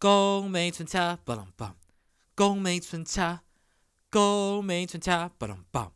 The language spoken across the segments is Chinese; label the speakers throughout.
Speaker 1: 宫美春恰巴朗棒，宫美春恰，宫美春恰巴朗棒，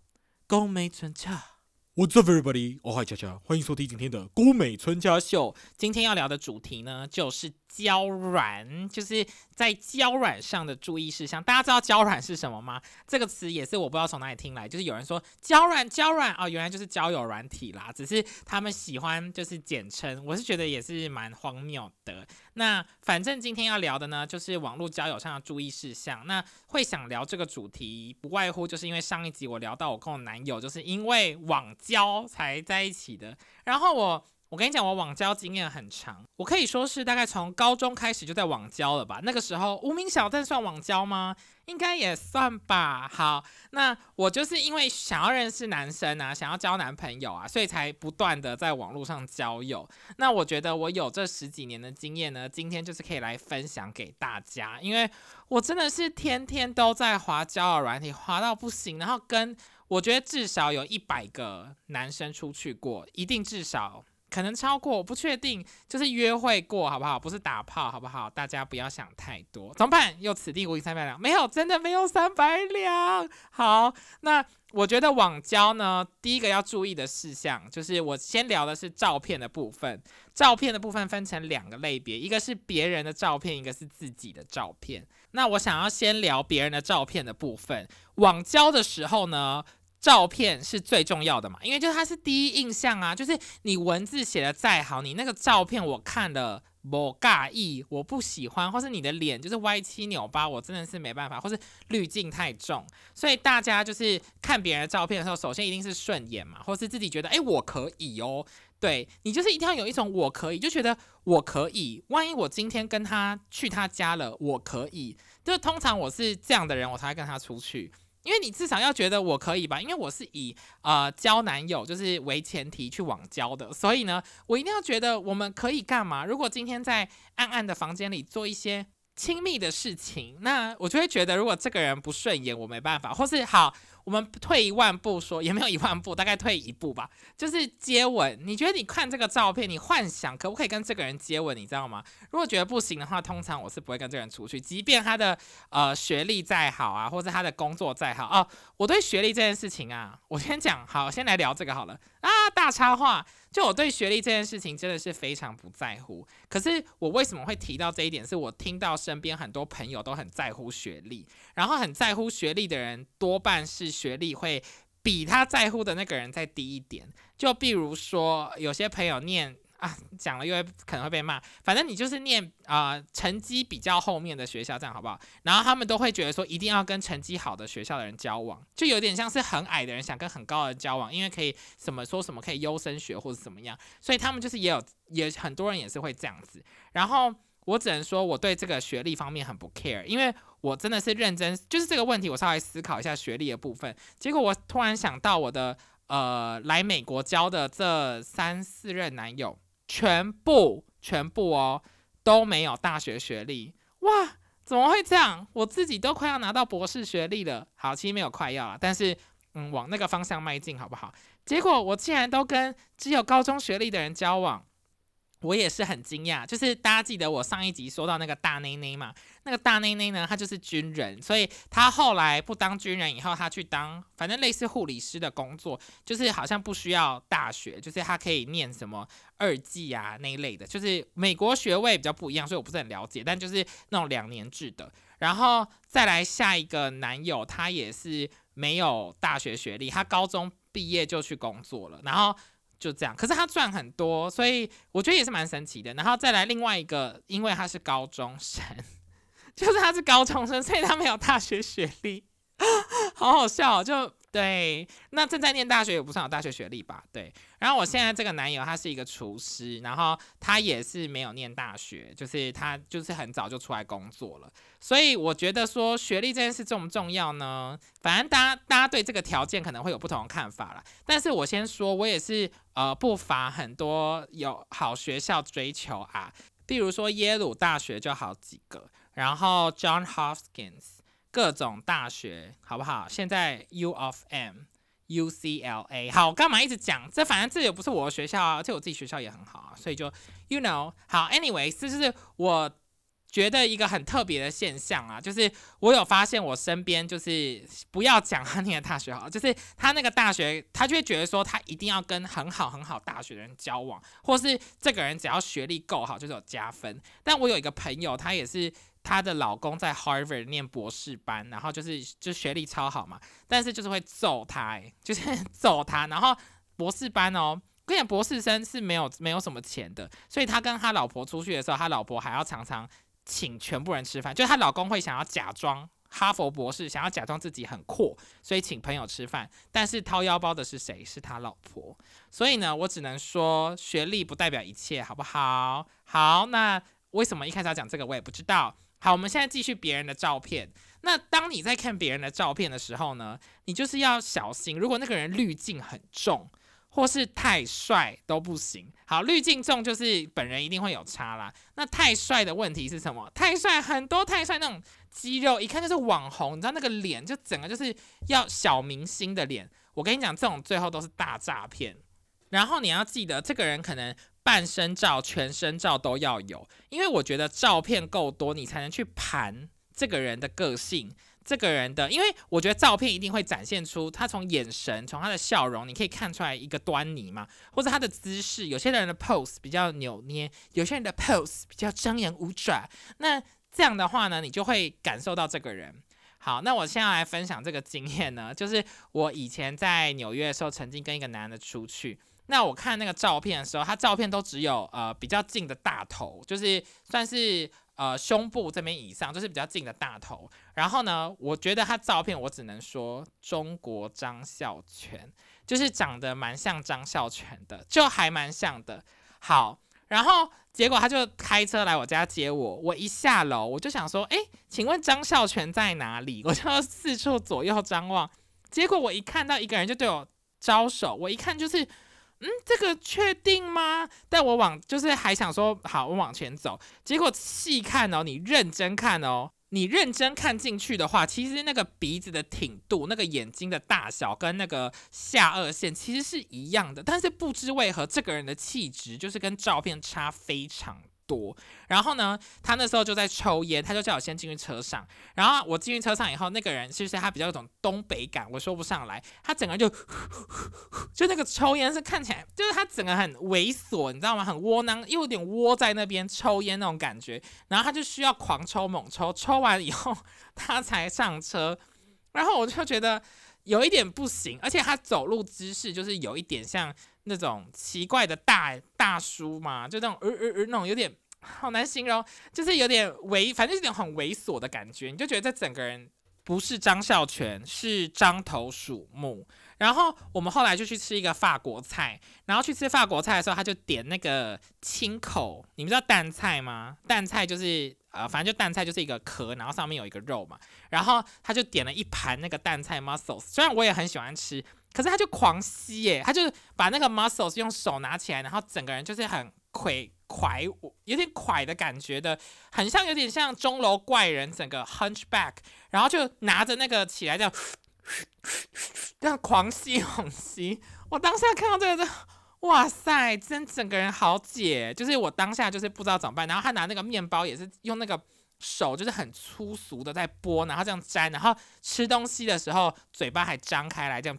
Speaker 1: 宫美春恰。What's up, everybody？我嗨恰恰，欢迎收听今天的宫美春恰秀。今天要聊的主题呢，就是胶软，就是在胶软上的注意事项。大家知道胶软是什么吗？这个词也是我不知道从哪里听来，就是有人说胶软胶软哦，原来就是交友软体啦，只是他们喜欢就是简称。我是觉得也是蛮荒谬的。那反正今天要聊的呢，就是网络交友上的注意事项。那会想聊这个主题，不外乎就是因为上一集我聊到我跟我男友，就是因为网交才在一起的。然后我。我跟你讲，我网交经验很长，我可以说是大概从高中开始就在网交了吧。那个时候无名小站算网交吗？应该也算吧。好，那我就是因为想要认识男生啊，想要交男朋友啊，所以才不断的在网络上交友。那我觉得我有这十几年的经验呢，今天就是可以来分享给大家，因为我真的是天天都在滑交友软体，滑到不行，然后跟我觉得至少有一百个男生出去过，一定至少。可能超过，我不确定，就是约会过，好不好？不是打炮，好不好？大家不要想太多。怎么办？又此地无银三百两，没有，真的没有三百两。好，那我觉得网交呢，第一个要注意的事项，就是我先聊的是照片的部分。照片的部分分成两个类别，一个是别人的照片，一个是自己的照片。那我想要先聊别人的照片的部分。网交的时候呢？照片是最重要的嘛，因为就是它是第一印象啊，就是你文字写的再好，你那个照片我看了不尬意，我不喜欢，或是你的脸就是歪七扭八，我真的是没办法，或是滤镜太重，所以大家就是看别人的照片的时候，首先一定是顺眼嘛，或是自己觉得哎我可以哦，对你就是一定要有一种我可以，就觉得我可以，万一我今天跟他去他家了，我可以，就通常我是这样的人，我才会跟他出去。因为你至少要觉得我可以吧，因为我是以呃交男友就是为前提去网交的，所以呢，我一定要觉得我们可以干嘛？如果今天在暗暗的房间里做一些亲密的事情，那我就会觉得如果这个人不顺眼，我没办法，或是好。我们退一万步说，也没有一万步，大概退一步吧。就是接吻，你觉得你看这个照片，你幻想可不可以跟这个人接吻？你知道吗？如果觉得不行的话，通常我是不会跟这个人出去，即便他的呃学历再好啊，或者他的工作再好哦。我对学历这件事情啊，我先讲好，先来聊这个好了啊。大插话，就我对学历这件事情真的是非常不在乎。可是我为什么会提到这一点？是我听到身边很多朋友都很在乎学历，然后很在乎学历的人多半是。学历会比他在乎的那个人再低一点，就比如说有些朋友念啊，讲了又会可能会被骂，反正你就是念啊成绩比较后面的学校，这样好不好？然后他们都会觉得说一定要跟成绩好的学校的人交往，就有点像是很矮的人想跟很高的人交往，因为可以什么说什么可以优生学或者怎么样，所以他们就是也有也很多人也是会这样子。然后我只能说我对这个学历方面很不 care，因为。我真的是认真，就是这个问题，我稍微思考一下学历的部分。结果我突然想到，我的呃来美国交的这三四任男友，全部全部哦都没有大学学历。哇，怎么会这样？我自己都快要拿到博士学历了。好，其实没有快要了，但是嗯，往那个方向迈进，好不好？结果我竟然都跟只有高中学历的人交往。我也是很惊讶，就是大家记得我上一集说到那个大内内嘛，那个大内内呢，他就是军人，所以他后来不当军人以后，他去当反正类似护理师的工作，就是好像不需要大学，就是他可以念什么二技啊那一类的，就是美国学位比较不一样，所以我不是很了解，但就是那种两年制的。然后再来下一个男友，他也是没有大学学历，他高中毕业就去工作了，然后。就这样，可是他赚很多，所以我觉得也是蛮神奇的。然后再来另外一个，因为他是高中生，就是他是高中生，所以他没有大学学历，好好笑，就。对，那正在念大学也不算有大学学历吧？对，然后我现在这个男友他是一个厨师，然后他也是没有念大学，就是他就是很早就出来工作了。所以我觉得说学历这件事重不重要呢？反正大家大家对这个条件可能会有不同的看法啦。但是我先说，我也是呃不乏很多有好学校追求啊，比如说耶鲁大学就好几个，然后 John Hopkins。各种大学好不好？现在 U of M、UCLA 好，干嘛一直讲？这反正这也不是我的学校啊，而且我自己学校也很好啊，所以就 You know 好。Anyway，这就是我
Speaker 2: 觉得一个很特别的现象啊，就是我有发现我身边就是不要讲他念的大学好，就是他那个大学，他就会觉得说他一定要跟很好很好大学的人交往，或是这个人只要学历够好就是有加分。但我有一个朋友，他也是她的老公在 Harvard 念博士班，然后就是就学历超好嘛，但是就是会揍他，哎，就是揍他，然后博士班哦。跟你讲，博士生是没有没有什么钱的，所以他跟他老婆出去的时候，他老婆还要常常请全部人吃饭。就她老公会想要假装哈佛博士，想要假装自己很阔，所以请朋友吃饭。但是掏腰包的是谁？是他老婆。所以呢，我只能说，学历不代表一切，好不好？好，那为什么一开始要讲这个，我也不知道。好，我们现在继续别人的照片。那当你在看别人的照片的时候呢，你就是要小心，如果那个人滤镜很重。或是太帅都不行。好，滤镜重就是本人一定会有差啦。那太帅的问题是什么？太帅很多太帅那种肌肉，一看就是网红，你知道那个脸就整个就是要小明星的脸。我跟你讲，这种最后都是大诈骗。然后你要记得，这个人可能半身照、全身照都要有，因为我觉得照片够多，你才能去盘这个人的个性。这个人的，因为我觉得照片一定会展现出他从眼神、从他的笑容，你可以看出来一个端倪嘛，或者他的姿势。有些人的 pose 比较扭捏，有些人的 pose 比较张牙舞爪。那这样的话呢，你就会感受到这个人。好，那我现在来分享这个经验呢，就是我以前在纽约的时候，曾经跟一个男的出去。那我看那个照片的时候，他照片都只有呃比较近的大头，就是算是。呃，胸部这边以上就是比较近的大头，然后呢，我觉得他照片我只能说中国张孝全，就是长得蛮像张孝全的，就还蛮像的。好，然后结果他就开车来我家接我，我一下楼我就想说，哎，请问张孝全在哪里？我就四处左右张望，结果我一看到一个人就对我招手，我一看就是。嗯，这个确定吗？但我往就是还想说，好，我往前走。结果细看哦，你认真看哦，你认真看进去的话，其实那个鼻子的挺度、那个眼睛的大小跟那个下颚线其实是一样的。但是不知为何，这个人的气质就是跟照片差非常。多，然后呢，他那时候就在抽烟，他就叫我先进去车上。然后我进去车上以后，那个人其实他比较有种东北感，我说不上来。他整个就 就那个抽烟是看起来，就是他整个很猥琐，你知道吗？很窝囊，又有点窝在那边抽烟那种感觉。然后他就需要狂抽猛抽，抽完以后他才上车。然后我就觉得有一点不行，而且他走路姿势就是有一点像。那种奇怪的大大叔嘛，就那种呃呃呃那种有点好难形容，就是有点猥，反正有点很猥琐的感觉，你就觉得这整个人不是张孝全，是张头鼠目。然后我们后来就去吃一个法国菜，然后去吃法国菜的时候，他就点那个青口，你们知道蛋菜吗？蛋菜就是呃，反正就蛋菜就是一个壳，然后上面有一个肉嘛。然后他就点了一盘那个蛋菜 mussels，虽然我也很喜欢吃。可是他就狂吸耶，他就把那个 muscles 用手拿起来，然后整个人就是很魁魁，有点魁的感觉的，很像有点像钟楼怪人，整个 hunchback，然后就拿着那个起来这样，这样狂吸猛吸。我当下看到这个，哇塞，真整个人好解，就是我当下就是不知道怎么办。然后他拿那个面包也是用那个。手就是很粗俗的在剥，然后这样粘，然后吃东西的时候嘴巴还张开来，这样，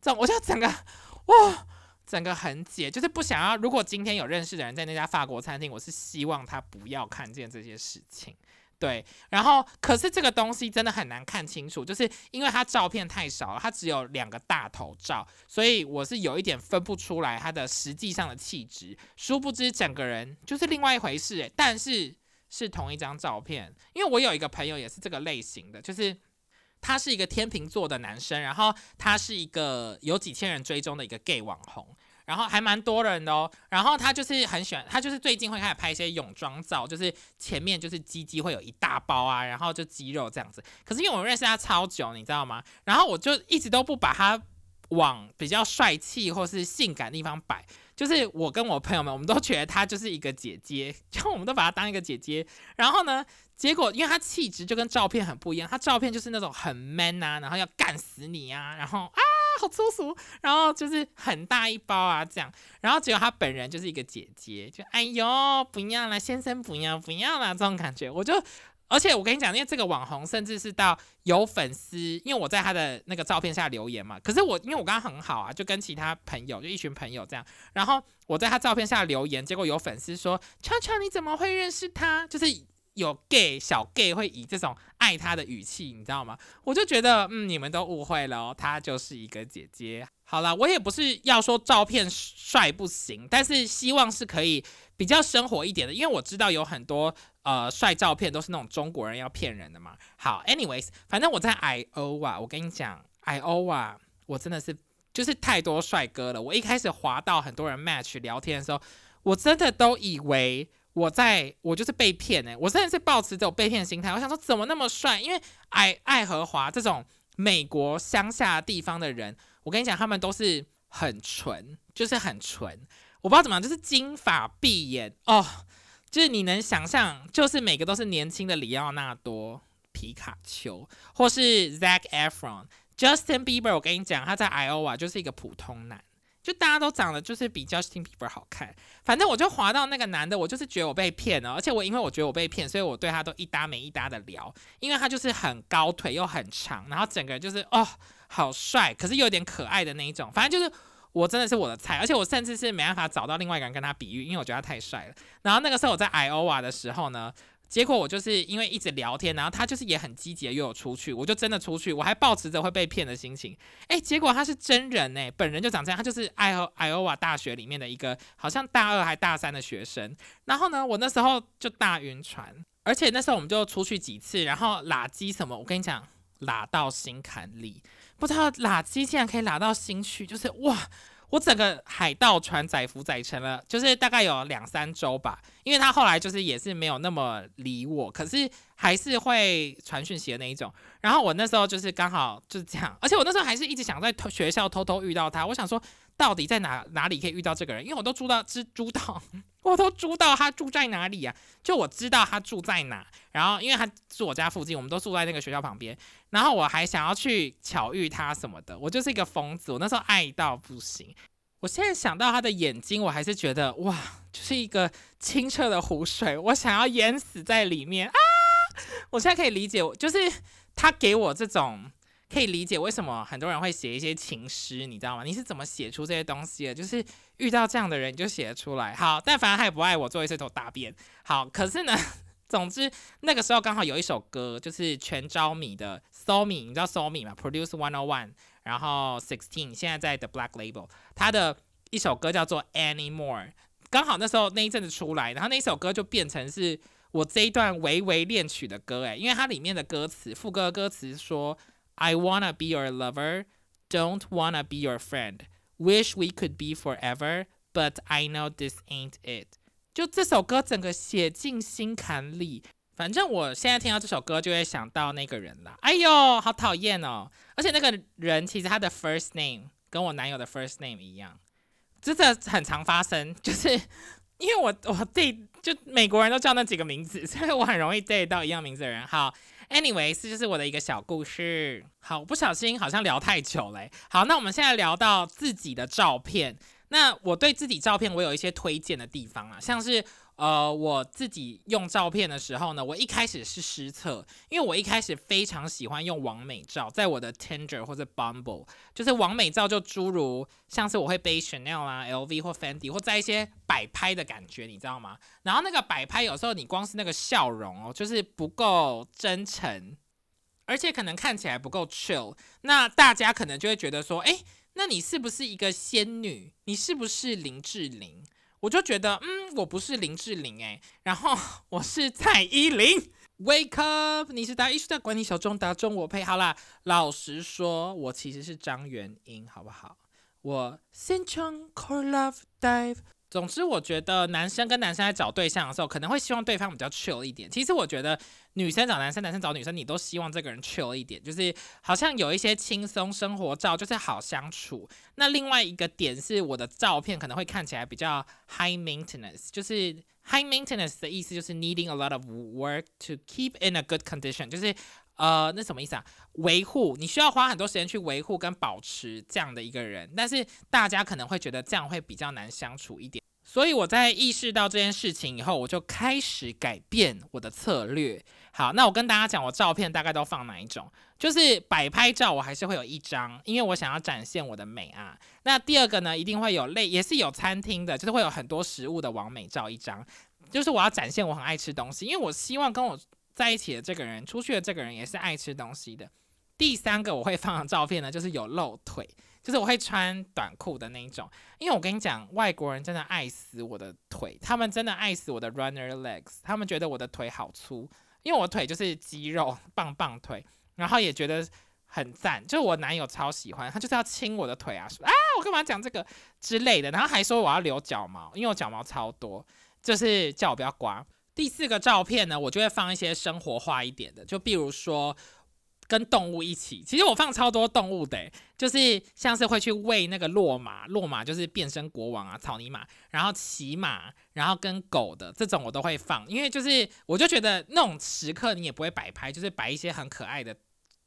Speaker 2: 这种我就整个哇，整个很解，就是不想要。如果今天有认识的人在那家法国餐厅，我是希望他不要看见这些事情。对，然后可是这个东西真的很难看清楚，就是因为他照片太少了，他只有两个大头照，所以我是有一点分不出来他的实际上的气质。殊不知整个人就是另外一回事，但是。是同一张照片，因为我有一个朋友也是这个类型的，就是他是一个天秤座的男生，然后他是一个有几千人追踪的一个 gay 网红，然后还蛮多人的哦，然后他就是很喜欢，他就是最近会开始拍一些泳装照，就是前面就是鸡鸡会有一大包啊，然后就肌肉这样子。可是因为我认识他超久，你知道吗？然后我就一直都不把他往比较帅气或是性感的地方摆。就是我跟我朋友们，我们都觉得她就是一个姐姐，就我们都把她当一个姐姐。然后呢，结果因为她气质就跟照片很不一样，她照片就是那种很 man 啊，然后要干死你啊，然后啊好粗俗，然后就是很大一包啊这样，然后结果她本人就是一个姐姐，就哎呦不要了，先生不要不要了这种感觉，我就。而且我跟你讲，因为这个网红甚至是到有粉丝，因为我在他的那个照片下留言嘛。可是我因为我刚刚很好啊，就跟其他朋友就一群朋友这样，然后我在他照片下留言，结果有粉丝说：“悄悄你怎么会认识他？”就是有 gay 小 gay 会以这种爱他的语气，你知道吗？我就觉得，嗯，你们都误会了哦，她就是一个姐姐。好了，我也不是要说照片帅不行，但是希望是可以比较生活一点的，因为我知道有很多。呃，帅照片都是那种中国人要骗人的嘛。好，anyways，反正我在 I O 啊，我跟你讲，I O 啊，我真的是就是太多帅哥了。我一开始滑到很多人 match 聊天的时候，我真的都以为我在我就是被骗哎，我真的是抱持这种被骗心态。我想说怎么那么帅？因为爱爱荷华这种美国乡下地方的人，我跟你讲，他们都是很纯，就是很纯。我不知道怎么样，就是金发碧眼哦。就是你能想象，就是每个都是年轻的里奥纳多、皮卡丘，或是 Zac Efron、Justin Bieber。我跟你讲，他在 Iowa 就是一个普通男，就大家都长得就是比 Justin Bieber 好看。反正我就滑到那个男的，我就是觉得我被骗了，而且我因为我觉得我被骗，所以我对他都一搭没一搭的聊，因为他就是很高腿又很长，然后整个人就是哦好帅，可是又有点可爱的那一种，反正就是。我真的是我的菜，而且我甚至是没办法找到另外一个人跟他比喻，因为我觉得他太帅了。然后那个时候我在 Iowa 的时候呢，结果我就是因为一直聊天，然后他就是也很积极的约我出去，我就真的出去，我还保持着会被骗的心情。哎，结果他是真人呢，本人就长这样，他就是爱荷 Iowa 大学里面的一个好像大二还大三的学生。然后呢，我那时候就大晕船，而且那时候我们就出去几次，然后拉机什么，我跟你讲，拉到心坎里。不知道哪机竟然可以拉到新区，就是哇！我整个海盗船载浮载沉了，就是大概有两三周吧。因为他后来就是也是没有那么理我，可是还是会传讯息的那一种。然后我那时候就是刚好就是这样，而且我那时候还是一直想在学校偷偷遇到他。我想说。到底在哪哪里可以遇到这个人？因为我都租到知租到，我都租到他住在哪里啊？就我知道他住在哪，然后因为他住我家附近，我们都住在那个学校旁边。然后我还想要去巧遇他什么的，我就是一个疯子。我那时候爱到不行。我现在想到他的眼睛，我还是觉得哇，就是一个清澈的湖水，我想要淹死在里面啊！我现在可以理解，就是他给我这种。可以理解为什么很多人会写一些情诗，你知道吗？你是怎么写出这些东西的？就是遇到这样的人你就写出来。好，但反正他也不爱我，作为这头大便。好，可是呢，总之那个时候刚好有一首歌，就是全招米的 Somi，你知道 Somi 吗？Produce One O One，然后 Sixteen，现在在 The Black Label，他的一首歌叫做 Anymore，刚好那时候那一阵子出来，然后那首歌就变成是我这一段微微恋曲的歌，诶，因为它里面的歌词副歌歌词说。I wanna be your lover, don't wanna be your friend. Wish we could be forever, but I know this ain't it. 就这首歌整个写进心坎里。反正我现在听到这首歌就会想到那个人啦。哎呦，好讨厌哦！而且那个人其实他的 first name 跟我男友的 first name 一样，真的很常发生。就是因为我我 date 就美国人都叫那几个名字，所以我很容易 date 到一样名字的人。好。 Anyway，这就是我的一个小故事。好，不小心好像聊太久嘞。好，那我们现在聊到自己的照片。那我对自己照片，我有一些推荐的地方啊，像是。呃，我自己用照片的时候呢，我一开始是失策，因为我一开始非常喜欢用完美照，在我的 Tinder 或者 Bumble，就是完美照，就诸如像是我会背 Chanel 啊、LV 或 Fendi，或在一些摆拍的感觉，你知道吗？然后那个摆拍有时候你光是那个笑容哦，就是不够真诚，而且可能看起来不够 chill，那大家可能就会觉得说，哎，那你是不是一个仙女？你是不是林志玲？我就觉得，嗯，我不是林志玲哎，然后我是蔡依林。Wake up，你是大艺术家管你小钟，打中我配好啦。老实说，我其实是张元英，好不好？我擅长 core love dive。总之，我觉得男生跟男生在找对象的时候，可能会希望对方比较 chill 一点。其实我觉得女生找男生，男生找女生，你都希望这个人 chill 一点，就是好像有一些轻松生活照，就是好相处。那另外一个点是，我的照片可能会看起来比较 high maintenance，就是 high maintenance 的意思就是 needing a lot of work to keep in a good condition，就是。呃，那什么意思啊？维护你需要花很多时间去维护跟保持这样的一个人，但是大家可能会觉得这样会比较难相处一点。所以我在意识到这件事情以后，我就开始改变我的策略。好，那我跟大家讲，我照片大概都放哪一种？就是摆拍照，我还是会有一张，因为我想要展现我的美啊。那第二个呢，一定会有类，也是有餐厅的，就是会有很多食物的完美照一张，就是我要展现我很爱吃东西，因为我希望跟我在一起的这个人，出去的这个人也是爱吃东西的。第三个我会放的照片呢，就是有露腿。就是我会穿短裤的那一种，因为我跟你讲，外国人真的爱死我的腿，他们真的爱死我的 runner legs，他们觉得我的腿好粗，因为我腿就是肌肉棒棒腿，然后也觉得很赞，就我男友超喜欢，他就是要亲我的腿啊，说啊我干嘛讲这个之类的，然后还说我要留脚毛，因为我脚毛超多，就是叫我不要刮。第四个照片呢，我就会放一些生活化一点的，就比如说。跟动物一起，其实我放超多动物的，就是像是会去喂那个骆马，骆马就是变身国王啊，草泥马，然后骑马，然后跟狗的这种我都会放，因为就是我就觉得那种时刻你也不会摆拍，就是摆一些很可爱的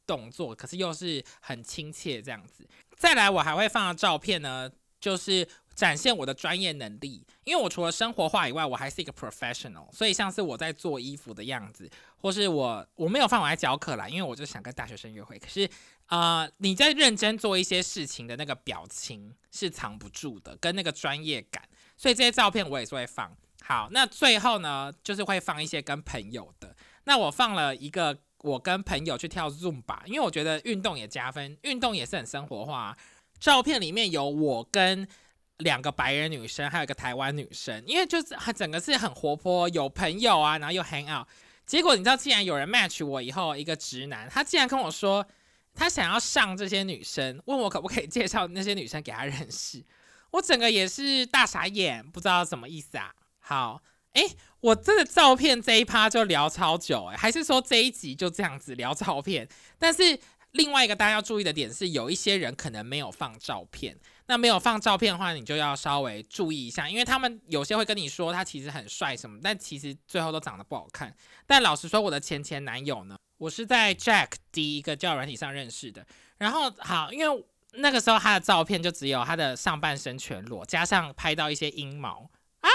Speaker 2: 动作，可是又是很亲切这样子。再来，我还会放的照片呢，就是。展现我的专业能力，因为我除了生活化以外，我还是一个 professional，所以像是我在做衣服的样子，或是我我没有放我来教课啦，因为我就想跟大学生约会。可是啊，你在认真做一些事情的那个表情是藏不住的，跟那个专业感，所以这些照片我也是会放。好，那最后呢，就是会放一些跟朋友的。那我放了一个我跟朋友去跳 Zoom 吧，因为我觉得运动也加分，运动也是很生活化。照片里面有我跟。两个白人女生，还有一个台湾女生，因为就是她整个是很活泼，有朋友啊，然后又 hang out。结果你知道，既然有人 match 我以后，一个直男，他竟然跟我说，他想要上这些女生，问我可不可以介绍那些女生给他认识。我整个也是大傻眼，不知道什么意思啊。好，哎，我这个照片这一趴就聊超久，哎，还是说这一集就这样子聊照片？但是另外一个大家要注意的点是，有一些人可能没有放照片。那没有放照片的话，你就要稍微注意一下，因为他们有些会跟你说他其实很帅什么，但其实最后都长得不好看。但老实说，我的前前男友呢，我是在 Jack 第一个交友软体上认识的。然后好，因为那个时候他的照片就只有他的上半身全裸，加上拍到一些阴毛啊，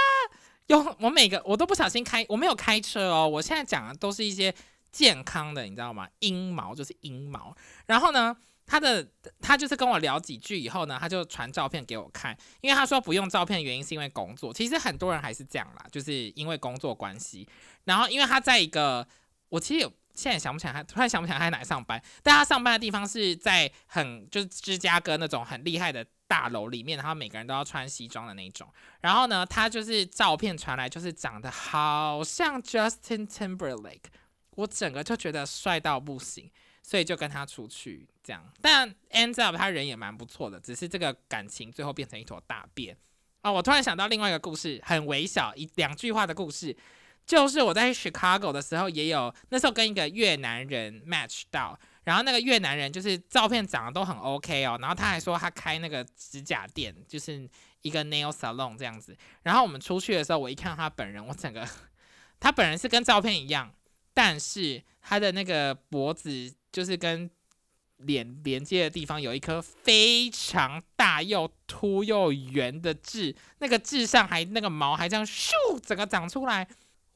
Speaker 2: 有我每个我都不小心开，我没有开车哦，我现在讲的都是一些健康的，你知道吗？阴毛就是阴毛，然后呢？他的他就是跟我聊几句以后呢，他就传照片给我看，因为他说不用照片原因是因为工作，其实很多人还是这样啦，就是因为工作关系。然后因为他在一个，我其实有现在想不起来，他突然想不起来他在哪上班，但他上班的地方是在很就是芝加哥那种很厉害的大楼里面，然后每个人都要穿西装的那种。然后呢，他就是照片传来，就是长得好像 Justin Timberlake，我整个就觉得帅到不行。所以就跟他出去这样，但 ends up 他人也蛮不错的，只是这个感情最后变成一坨大便啊！我突然想到另外一个故事，很微小一两句话的故事，就是我在 Chicago 的时候也有，那时候跟一个越南人 match 到，然后那个越南人就是照片长得都很 OK 哦，然后他还说他开那个指甲店，就是一个 nail salon 这样子，然后我们出去的时候，我一看到他本人，我整个他本人是跟照片一样，但是他的那个脖子。就是跟脸连接的地方有一颗非常大又凸又圆的痣，那个痣上还那个毛还这样咻整个长出来。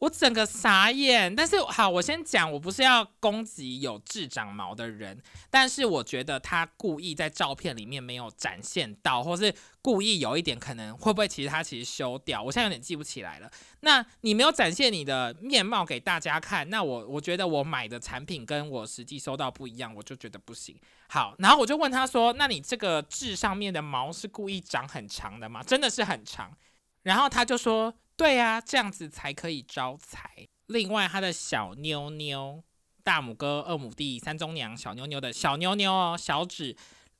Speaker 2: 我整个傻眼，但是好，我先讲，我不是要攻击有痣长毛的人，但是我觉得他故意在照片里面没有展现到，或是故意有一点可能会不会其实他其实修掉，我现在有点记不起来了。那你没有展现你的面貌给大家看，那我我觉得我买的产品跟我实际收到不一样，我就觉得不行。好，然后我就问他说，那你这个痣上面的毛是故意长很长的吗？真的是很长？然后他就说。对呀，这样子才可以招财。另外，他的小妞妞，大拇哥、二拇弟、三中娘，小妞妞的小妞妞哦，小指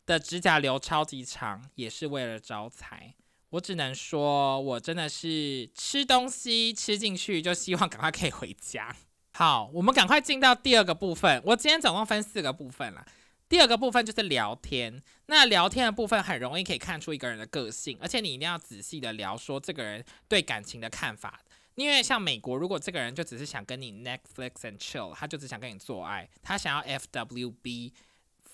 Speaker 2: 的指甲留超级长，也是为了招财。我只能说，我真的是吃东西吃进去，就希望赶快可以回家。好，我们赶快进到第二个部分。我今天总共分四个部分了。第二个部分就是聊天，那聊天的部分很容易可以看出一个人的个性，而且你一定要仔细的聊，说这个人对感情的看法因为像美国，如果这个人就只是想跟你 Netflix and chill，他就只想跟你做爱，他想要 FWB。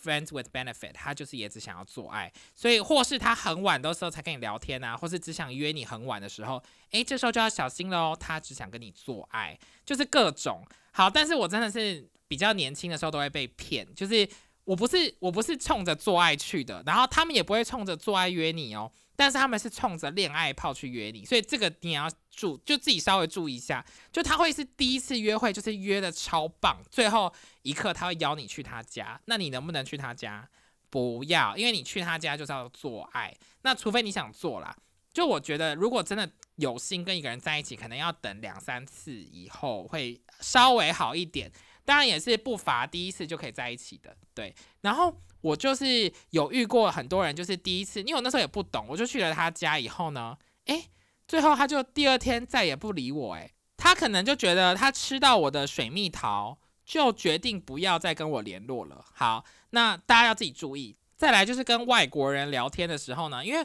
Speaker 2: Friends with benefit，他就是也只想要做爱，所以或是他很晚的时候才跟你聊天啊，或是只想约你很晚的时候，诶，这时候就要小心喽，他只想跟你做爱，就是各种好。但是我真的是比较年轻的时候都会被骗，就是我不是我不是冲着做爱去的，然后他们也不会冲着做爱约你哦。但是他们是冲着恋爱炮去约你，所以这个你要注，就自己稍微注意一下。就他会是第一次约会，就是约的超棒，最后一刻他会邀你去他家，那你能不能去他家？不要，因为你去他家就是要做爱。那除非你想做啦。就我觉得，如果真的有心跟一个人在一起，可能要等两三次以后会稍微好一点。当然也是不乏第一次就可以在一起的，对。然后。我就是有遇过很多人，就是第一次，因为我那时候也不懂，我就去了他家以后呢，诶，最后他就第二天再也不理我，诶，他可能就觉得他吃到我的水蜜桃，就决定不要再跟我联络了。好，那大家要自己注意。再来就是跟外国人聊天的时候呢，因为。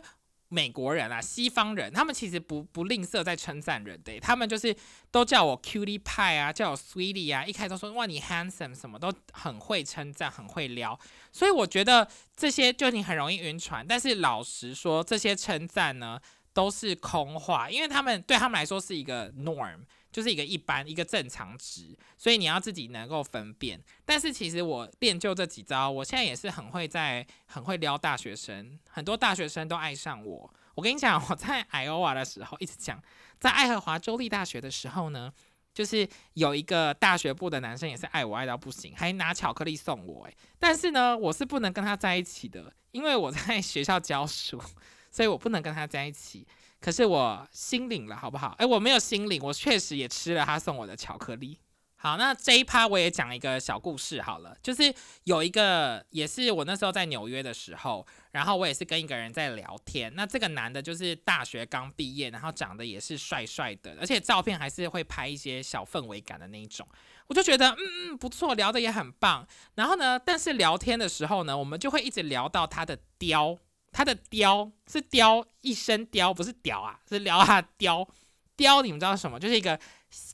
Speaker 2: 美国人啊，西方人，他们其实不不吝啬在称赞人的，他们就是都叫我 cutie pie 啊，叫我 sweetie 啊，一开始都说哇你 handsome，什么都很会称赞，很会撩，所以我觉得这些就你很容易晕船。但是老实说，这些称赞呢都是空话，因为他们对他们来说是一个 norm。就是一个一般一个正常值，所以你要自己能够分辨。但是其实我练就这几招，我现在也是很会在很会撩大学生，很多大学生都爱上我。我跟你讲，我在爱欧瓦的时候一直讲，在爱荷华州立大学的时候呢，就是有一个大学部的男生也是爱我爱到不行，还拿巧克力送我。诶，但是呢，我是不能跟他在一起的，因为我在 学校教书，所以我不能跟他在一起。可是我心领了，好不好？哎，我没有心领，我确实也吃了他送我的巧克力。好，那这一趴我也讲一个小故事好了，就是有一个也是我那时候在纽约的时候，然后我也是跟一个人在聊天。那这个男的就是大学刚毕业，然后长得也是帅帅的，而且照片还是会拍一些小氛围感的那一种。我就觉得嗯嗯不错，聊的也很棒。然后呢，但是聊天的时候呢，我们就会一直聊到他的雕。他的雕是雕一身雕，不是屌啊，是聊他的雕。雕你们知道什么？就是一个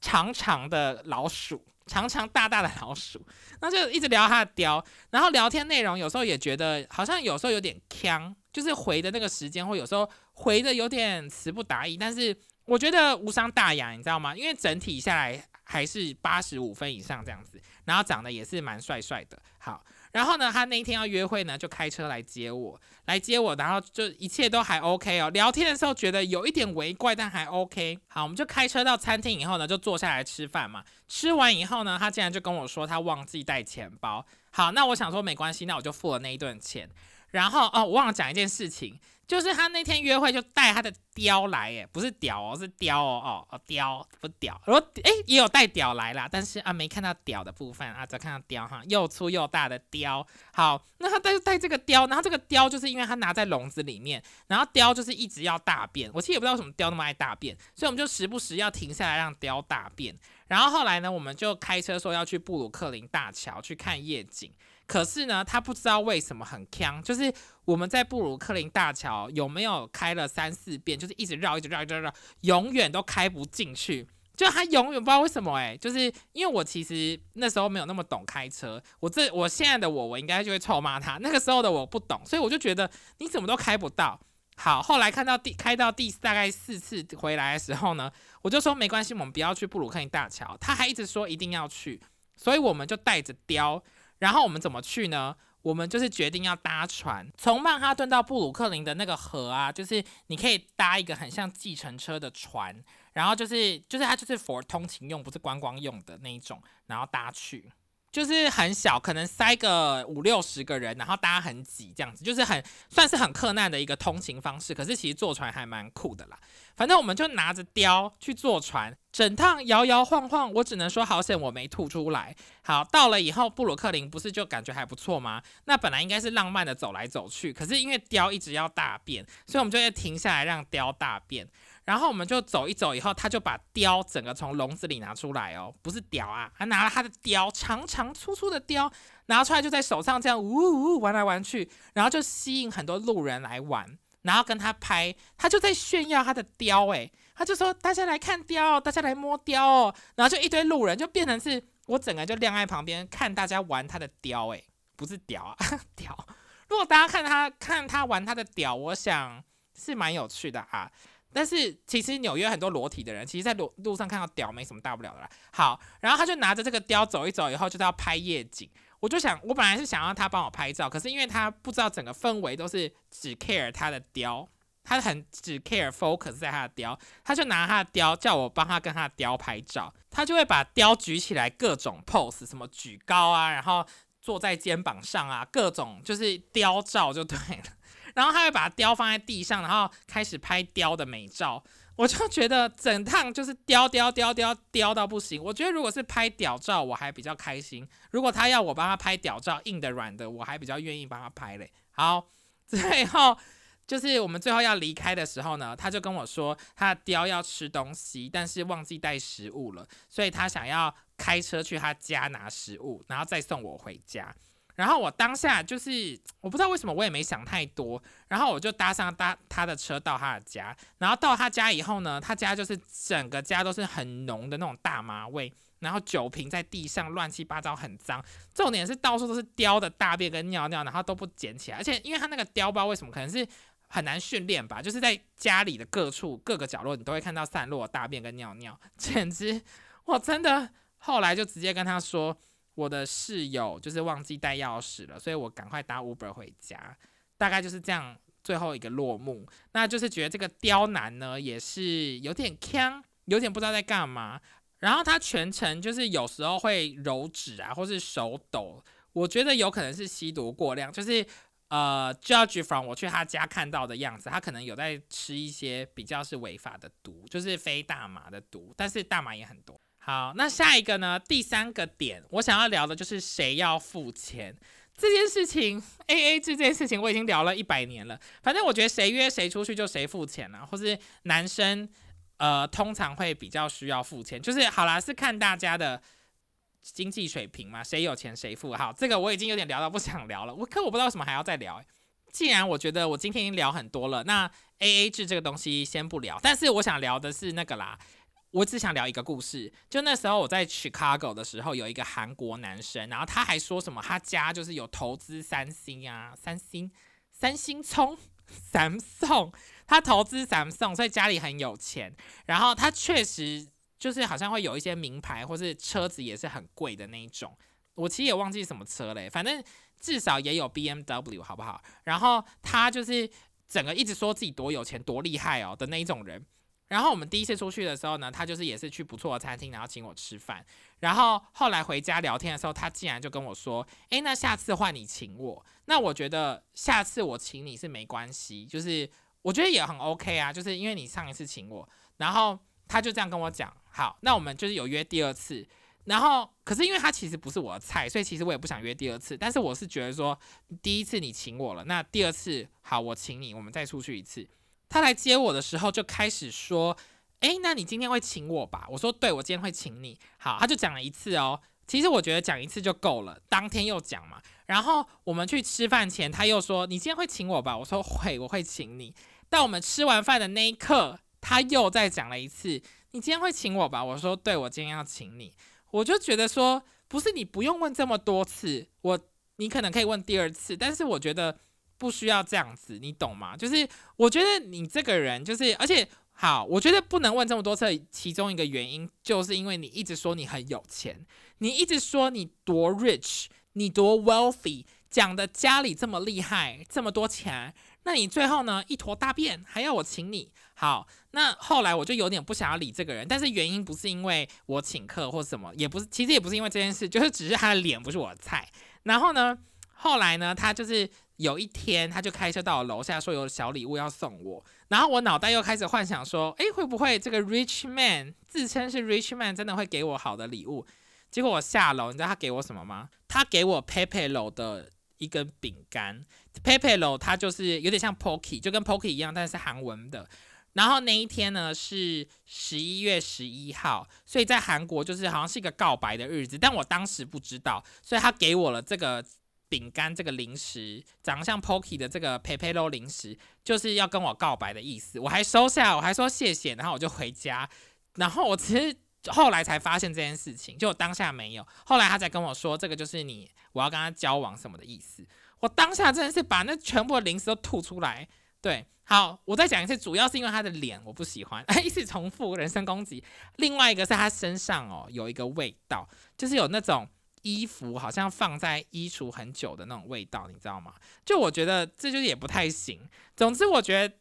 Speaker 2: 长长的老鼠，长长大大的老鼠。那就一直聊他的雕，然后聊天内容有时候也觉得好像有时候有点呛，就是回的那个时间，或有时候回的有点词不达意。但是我觉得无伤大雅，你知道吗？因为整体下来还是八十五分以上这样子，然后长得也是蛮帅帅的。好。然后呢，他那一天要约会呢，就开车来接我，来接我，然后就一切都还 OK 哦。聊天的时候觉得有一点为怪，但还 OK。好，我们就开车到餐厅以后呢，就坐下来吃饭嘛。吃完以后呢，他竟然就跟我说他忘记带钱包。好，那我想说没关系，那我就付了那一顿钱。然后哦，我忘了讲一件事情。就是他那天约会就带他的雕来，哎，不是屌哦，是雕哦，哦哦雕不屌，然后哎也有带屌来啦，但是啊没看到屌的部分啊，只看到雕哈，又粗又大的雕。好，那他带带这个雕，然后这个雕就是因为他拿在笼子里面，然后雕就是一直要大便，我其实也不知道为什么雕那么爱大便，所以我们就时不时要停下来让雕大便。然后后来呢，我们就开车说要去布鲁克林大桥去看夜景。可是呢，他不知道为什么很呛，就是我们在布鲁克林大桥有没有开了三四遍，就是一直绕，一直绕，一直绕，永远都开不进去。就他永远不知道为什么，哎，就是因为我其实那时候没有那么懂开车，我这我现在的我，我应该就会臭骂他。那个时候的我不懂，所以我就觉得你怎么都开不到。好，后来看到第开到第大概四次回来的时候呢，我就说没关系，我们不要去布鲁克林大桥。他还一直说一定要去，所以我们就带着雕。然后我们怎么去呢？我们就是决定要搭船，从曼哈顿到布鲁克林的那个河啊，就是你可以搭一个很像计程车的船，然后就是就是它就是 for 通勤用，不是观光用的那一种，然后搭去。就是很小，可能塞个五六十个人，然后大家很挤，这样子就是很算是很困难的一个通勤方式。可是其实坐船还蛮酷的啦。反正我们就拿着雕去坐船，整趟摇摇晃晃，我只能说好险我没吐出来。好，到了以后布鲁克林不是就感觉还不错吗？那本来应该是浪漫的走来走去，可是因为雕一直要大便，所以我们就会停下来让雕大便。然后我们就走一走，以后他就把雕整个从笼子里拿出来哦，不是雕啊，他拿了他的雕，长长粗粗的雕拿出来，就在手上这样呜呜玩来玩去，然后就吸引很多路人来玩，然后跟他拍，他就在炫耀他的雕，诶，他就说大家来看雕，大家来摸雕哦，然后就一堆路人就变成是我整个就晾在旁边看大家玩他的雕，诶，不是屌啊 屌。如果大家看他看他玩他的屌，我想是蛮有趣的啊。但是其实纽约很多裸体的人，其实在路路上看到屌没什么大不了的啦。好，然后他就拿着这个雕走一走，以后就是要拍夜景。我就想，我本来是想要他帮我拍照，可是因为他不知道整个氛围都是只 care 他的雕，他很只 care focus 在他的雕，他就拿他的雕叫我帮他跟他的雕拍照，他就会把雕举起来各种 pose，什么举高啊，然后坐在肩膀上啊，各种就是雕照就对了。然后他会把雕放在地上，然后开始拍雕的美照。我就觉得整趟就是雕雕雕雕雕到不行。我觉得如果是拍屌照，我还比较开心；如果他要我帮他拍屌照，硬的软的，我还比较愿意帮他拍嘞。好，最后就是我们最后要离开的时候呢，他就跟我说，他雕要吃东西，但是忘记带食物了，所以他想要开车去他家拿食物，然后再送我回家。然后我当下就是我不知道为什么我也没想太多，然后我就搭上搭他的车到他的家，然后到他家以后呢，他家就是整个家都是很浓的那种大麻味，然后酒瓶在地上乱七八糟很脏，重点是到处都是雕的大便跟尿尿，然后都不捡起来，而且因为他那个雕包为什么可能是很难训练吧，就是在家里的各处各个角落你都会看到散落大便跟尿尿，简直我真的后来就直接跟他说。我的室友就是忘记带钥匙了，所以我赶快搭 Uber 回家，大概就是这样，最后一个落幕。那就是觉得这个刁男呢，也是有点呛，有点不知道在干嘛。然后他全程就是有时候会揉指啊，或是手抖，我觉得有可能是吸毒过量。就是呃，Judge from 我去他家看到的样子，他可能有在吃一些比较是违法的毒，就是非大麻的毒，但是大麻也很多。好，那下一个呢？第三个点，我想要聊的就是谁要付钱这件事情。A A 制这件事情，我已经聊了一百年了。反正我觉得谁约谁出去就谁付钱了，或是男生呃通常会比较需要付钱。就是好啦，是看大家的经济水平嘛，谁有钱谁付。好，这个我已经有点聊到不想聊了。我可我不知道为什么还要再聊。既然我觉得我今天已经聊很多了，那 A A 制这个东西先不聊。但是我想聊的是那个啦。我只想聊一个故事，就那时候我在 Chicago 的时候，有一个韩国男生，然后他还说什么他家就是有投资三星啊，三星，三星葱，Samsung，他投资 Samsung，所以家里很有钱。然后他确实就是好像会有一些名牌，或是车子也是很贵的那一种。我其实也忘记什么车嘞，反正至少也有 BMW，好不好？然后他就是整个一直说自己多有钱、多厉害哦的那一种人。然后我们第一次出去的时候呢，他就是也是去不错的餐厅，然后请我吃饭。然后后来回家聊天的时候，他竟然就跟我说：“诶，那下次换你请我。”那我觉得下次我请你是没关系，就是我觉得也很 OK 啊，就是因为你上一次请我，然后他就这样跟我讲：“好，那我们就是有约第二次。”然后可是因为他其实不是我的菜，所以其实我也不想约第二次。但是我是觉得说，第一次你请我了，那第二次好，我请你，我们再出去一次。他来接我的时候就开始说：“哎，那你今天会请我吧？”我说：“对，我今天会请你。”好，他就讲了一次哦。其实我觉得讲一次就够了，当天又讲嘛。然后我们去吃饭前，他又说：“你今天会请我吧？”我说：“会，我会请你。”到我们吃完饭的那一刻，他又再讲了一次：“你今天会请我吧？”我说：“对，我今天要请你。”我就觉得说，不是你不用问这么多次，我你可能可以问第二次，但是我觉得。不需要这样子，你懂吗？就是我觉得你这个人，就是而且好，我觉得不能问这么多次。其中一个原因，就是因为你一直说你很有钱，你一直说你多 rich，你多 wealthy，讲的家里这么厉害，这么多钱，那你最后呢一坨大便还要我请你？好，那后来我就有点不想要理这个人，但是原因不是因为我请客或什么，也不是，其实也不是因为这件事，就是只是他的脸不是我的菜。然后呢，后来呢，他就是。有一天，他就开车到我楼下，说有小礼物要送我。然后我脑袋又开始幻想说，诶，会不会这个 rich man 自称是 rich man，真的会给我好的礼物？结果我下楼，你知道他给我什么吗？他给我 Pepelo 的一根饼干。Pepelo 它就是有点像 Pocky，就跟 Pocky 一样，但是韩文的。然后那一天呢是十一月十一号，所以在韩国就是好像是一个告白的日子，但我当时不知道，所以他给我了这个。饼干这个零食，长得像 Pocky 的这个 p e p e l o 零食，就是要跟我告白的意思。我还收下，我还说谢谢，然后我就回家。然后我其实后来才发现这件事情，就当下没有。后来他才跟我说，这个就是你我要跟他交往什么的意思。我当下真的是把那全部的零食都吐出来。对，好，我再讲一次，主要是因为他的脸我不喜欢，一直重复人身攻击。另外一个是他身上哦有一个味道，就是有那种衣服好像放在衣橱很久的那种味道，你知道吗？就我觉得这就也不太行。总之，我觉得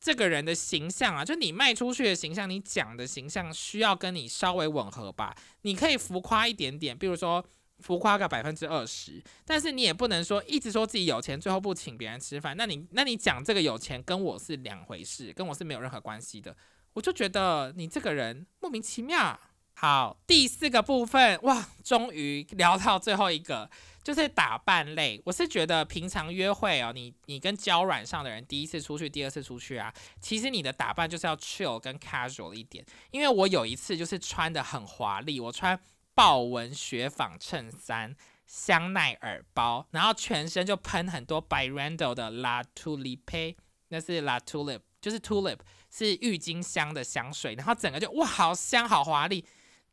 Speaker 2: 这个人的形象啊，就你卖出去的形象，你讲的形象需要跟你稍微吻合吧。你可以浮夸一点点，比如说。浮夸个百分之二十，但是你也不能说一直说自己有钱，最后不请别人吃饭。那你那你讲这个有钱跟我是两回事，跟我是没有任何关系的。我就觉得你这个人莫名其妙。好，第四个部分，哇，终于聊到最后一个，就是打扮类。我是觉得平常约会哦，你你跟交软上的人第一次出去，第二次出去啊，其实你的打扮就是要 chill 跟 casual 一点。因为我有一次就是穿的很华丽，我穿。豹纹雪纺衬衫、香奈儿包，然后全身就喷很多 By Randall 的 La Tulipe，那是 La Tulip，就是 Tulip，是郁金香的香水，然后整个就哇，好香，好华丽。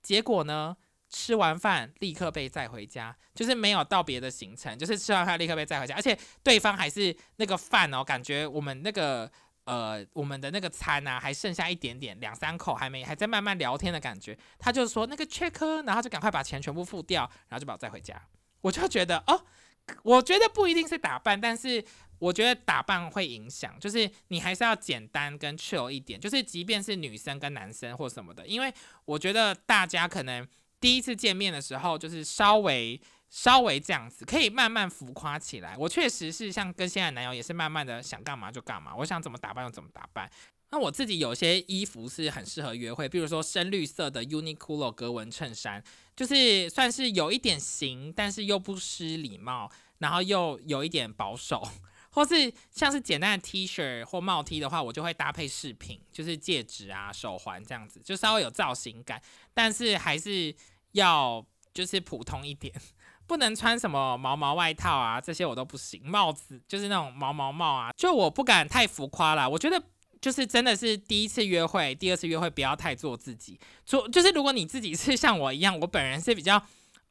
Speaker 2: 结果呢，吃完饭立刻被载回家，就是没有道别的行程，就是吃完饭立刻被载回家，而且对方还是那个饭哦，感觉我们那个。呃，我们的那个餐呢，还剩下一点点，两三口还没，还在慢慢聊天的感觉。他就说那个 check，然后就赶快把钱全部付掉，然后就把我载回家。我就觉得哦，我觉得不一定是打扮，但是我觉得打扮会影响，就是你还是要简单跟 chill 一点，就是即便是女生跟男生或什么的，因为我觉得大家可能第一次见面的时候，就是稍微。稍微这样子可以慢慢浮夸起来。我确实是像跟现在男友也是慢慢的想干嘛就干嘛，我想怎么打扮就怎么打扮。那我自己有些衣服是很适合约会，比如说深绿色的 Uniqlo 格纹衬衫，就是算是有一点型，但是又不失礼貌，然后又有一点保守。或是像是简单的 T 恤或帽 T 的话，我就会搭配饰品，就是戒指啊、手环这样子，就稍微有造型感，但是还是要就是普通一点。不能穿什么毛毛外套啊，这些我都不行。帽子就是那种毛毛帽啊，就我不敢太浮夸了。我觉得就是真的是第一次约会，第二次约会不要太做自己。做就是如果你自己是像我一样，我本人是比较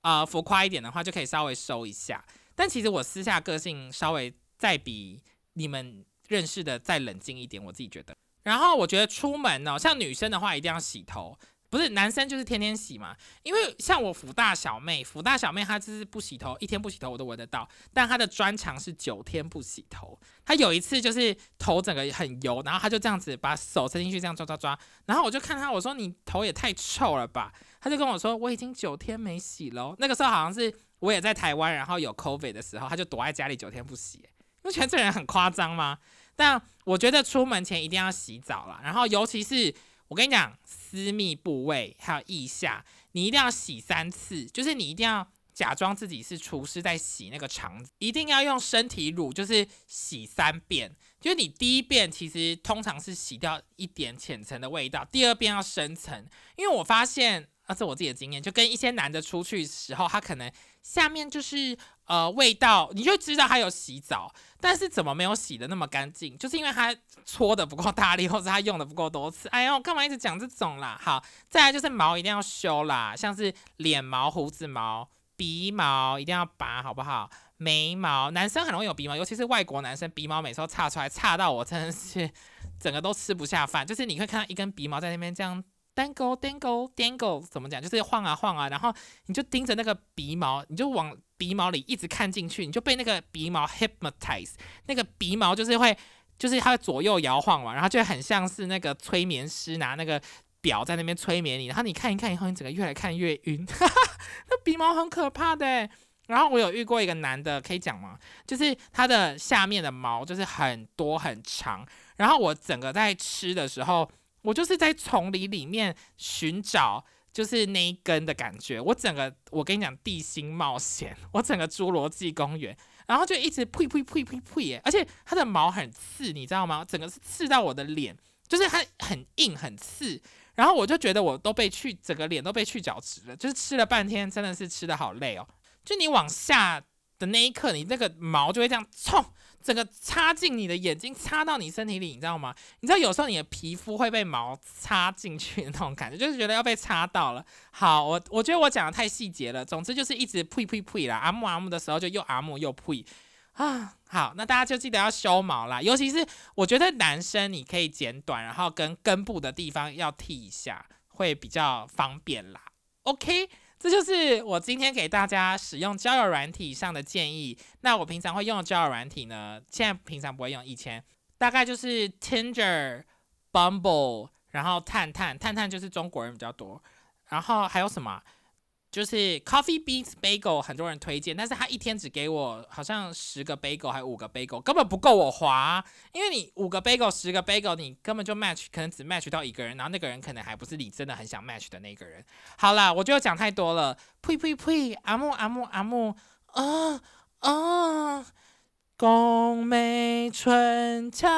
Speaker 2: 呃浮夸一点的话，就可以稍微收一下。但其实我私下个性稍微再比你们认识的再冷静一点，我自己觉得。然后我觉得出门呢，像女生的话一定要洗头。不是男生就是天天洗嘛，因为像我福大小妹，福大小妹她就是不洗头，一天不洗头我都闻得到。但她的专长是九天不洗头。她有一次就是头整个很油，然后她就这样子把手伸进去这样抓抓抓，然后我就看她，我说你头也太臭了吧？她就跟我说我已经九天没洗了。那个时候好像是我也在台湾，然后有 COVID 的时候，她就躲在家里九天不洗。不觉得这人很夸张吗？但我觉得出门前一定要洗澡啦，然后尤其是。我跟你讲，私密部位还有腋下，你一定要洗三次，就是你一定要假装自己是厨师在洗那个肠子，一定要用身体乳，就是洗三遍。就是你第一遍其实通常是洗掉一点浅层的味道，第二遍要深层。因为我发现，啊，这我自己的经验，就跟一些男的出去时候，他可能下面就是。呃，味道你就知道他有洗澡，但是怎么没有洗的那么干净？就是因为他搓的不够大力，或者他用的不够多次。哎呦，干嘛一直讲这种啦？好，再来就是毛一定要修啦，像是脸毛、胡子毛、鼻毛一定要拔，好不好？眉毛，男生很容易有鼻毛，尤其是外国男生，鼻毛每次都插出来，插到我真的是整个都吃不下饭。就是你会看到一根鼻毛在那边这样。Dangle dangle dangle 怎么讲？就是晃啊晃啊，然后你就盯着那个鼻毛，你就往鼻毛里一直看进去，你就被那个鼻毛 hypnotize。那个鼻毛就是会，就是它左右摇晃嘛，然后就很像是那个催眠师拿那个表在那边催眠你，然后你看一看以后，你整个越来看越晕。那鼻毛很可怕的。然后我有遇过一个男的，可以讲吗？就是他的下面的毛就是很多很长，然后我整个在吃的时候。我就是在丛林里面寻找，就是那一根的感觉。我整个，我跟你讲，地心冒险，我整个侏罗纪公园，然后就一直呸呸呸呸呸耶！而且它的毛很刺，你知道吗？整个是刺到我的脸，就是它很硬很刺。然后我就觉得我都被去，整个脸都被去角质了，就是吃了半天，真的是吃的好累哦。就你往下的那一刻，你那个毛就会这样冲，整个插进你的眼睛，插到你身体里，你知道吗？你知道有时候你的皮肤会被毛插进去的那种感觉，就是觉得要被插到了。好，我我觉得我讲的太细节了，总之就是一直呸呸呸啦，阿木阿木的时候就又阿木又呸啊。好，那大家就记得要修毛啦，尤其是我觉得男生你可以剪短，然后跟根部的地方要剃一下，会比较方便啦。OK。这就是我今天给大家使用交友软体上的建议。那我平常会用的交友软体呢？现在平常不会用，以前大概就是 Tinder、Bumble，然后探探，探探就是中国人比较多。然后还有什么？就是 Coffee Beans Bagel，很多人推荐，但是他一天只给我好像十个 bagel 还五个 bagel，根本不够我划。因为你五个 bagel 十个 bagel，你根本就 match，可能只 match 到一个人，然后那个人可能还不是你真的很想 match 的那个人。好啦，我就讲太多了，呸呸呸，阿木阿木阿木，啊啊，宫美春秋。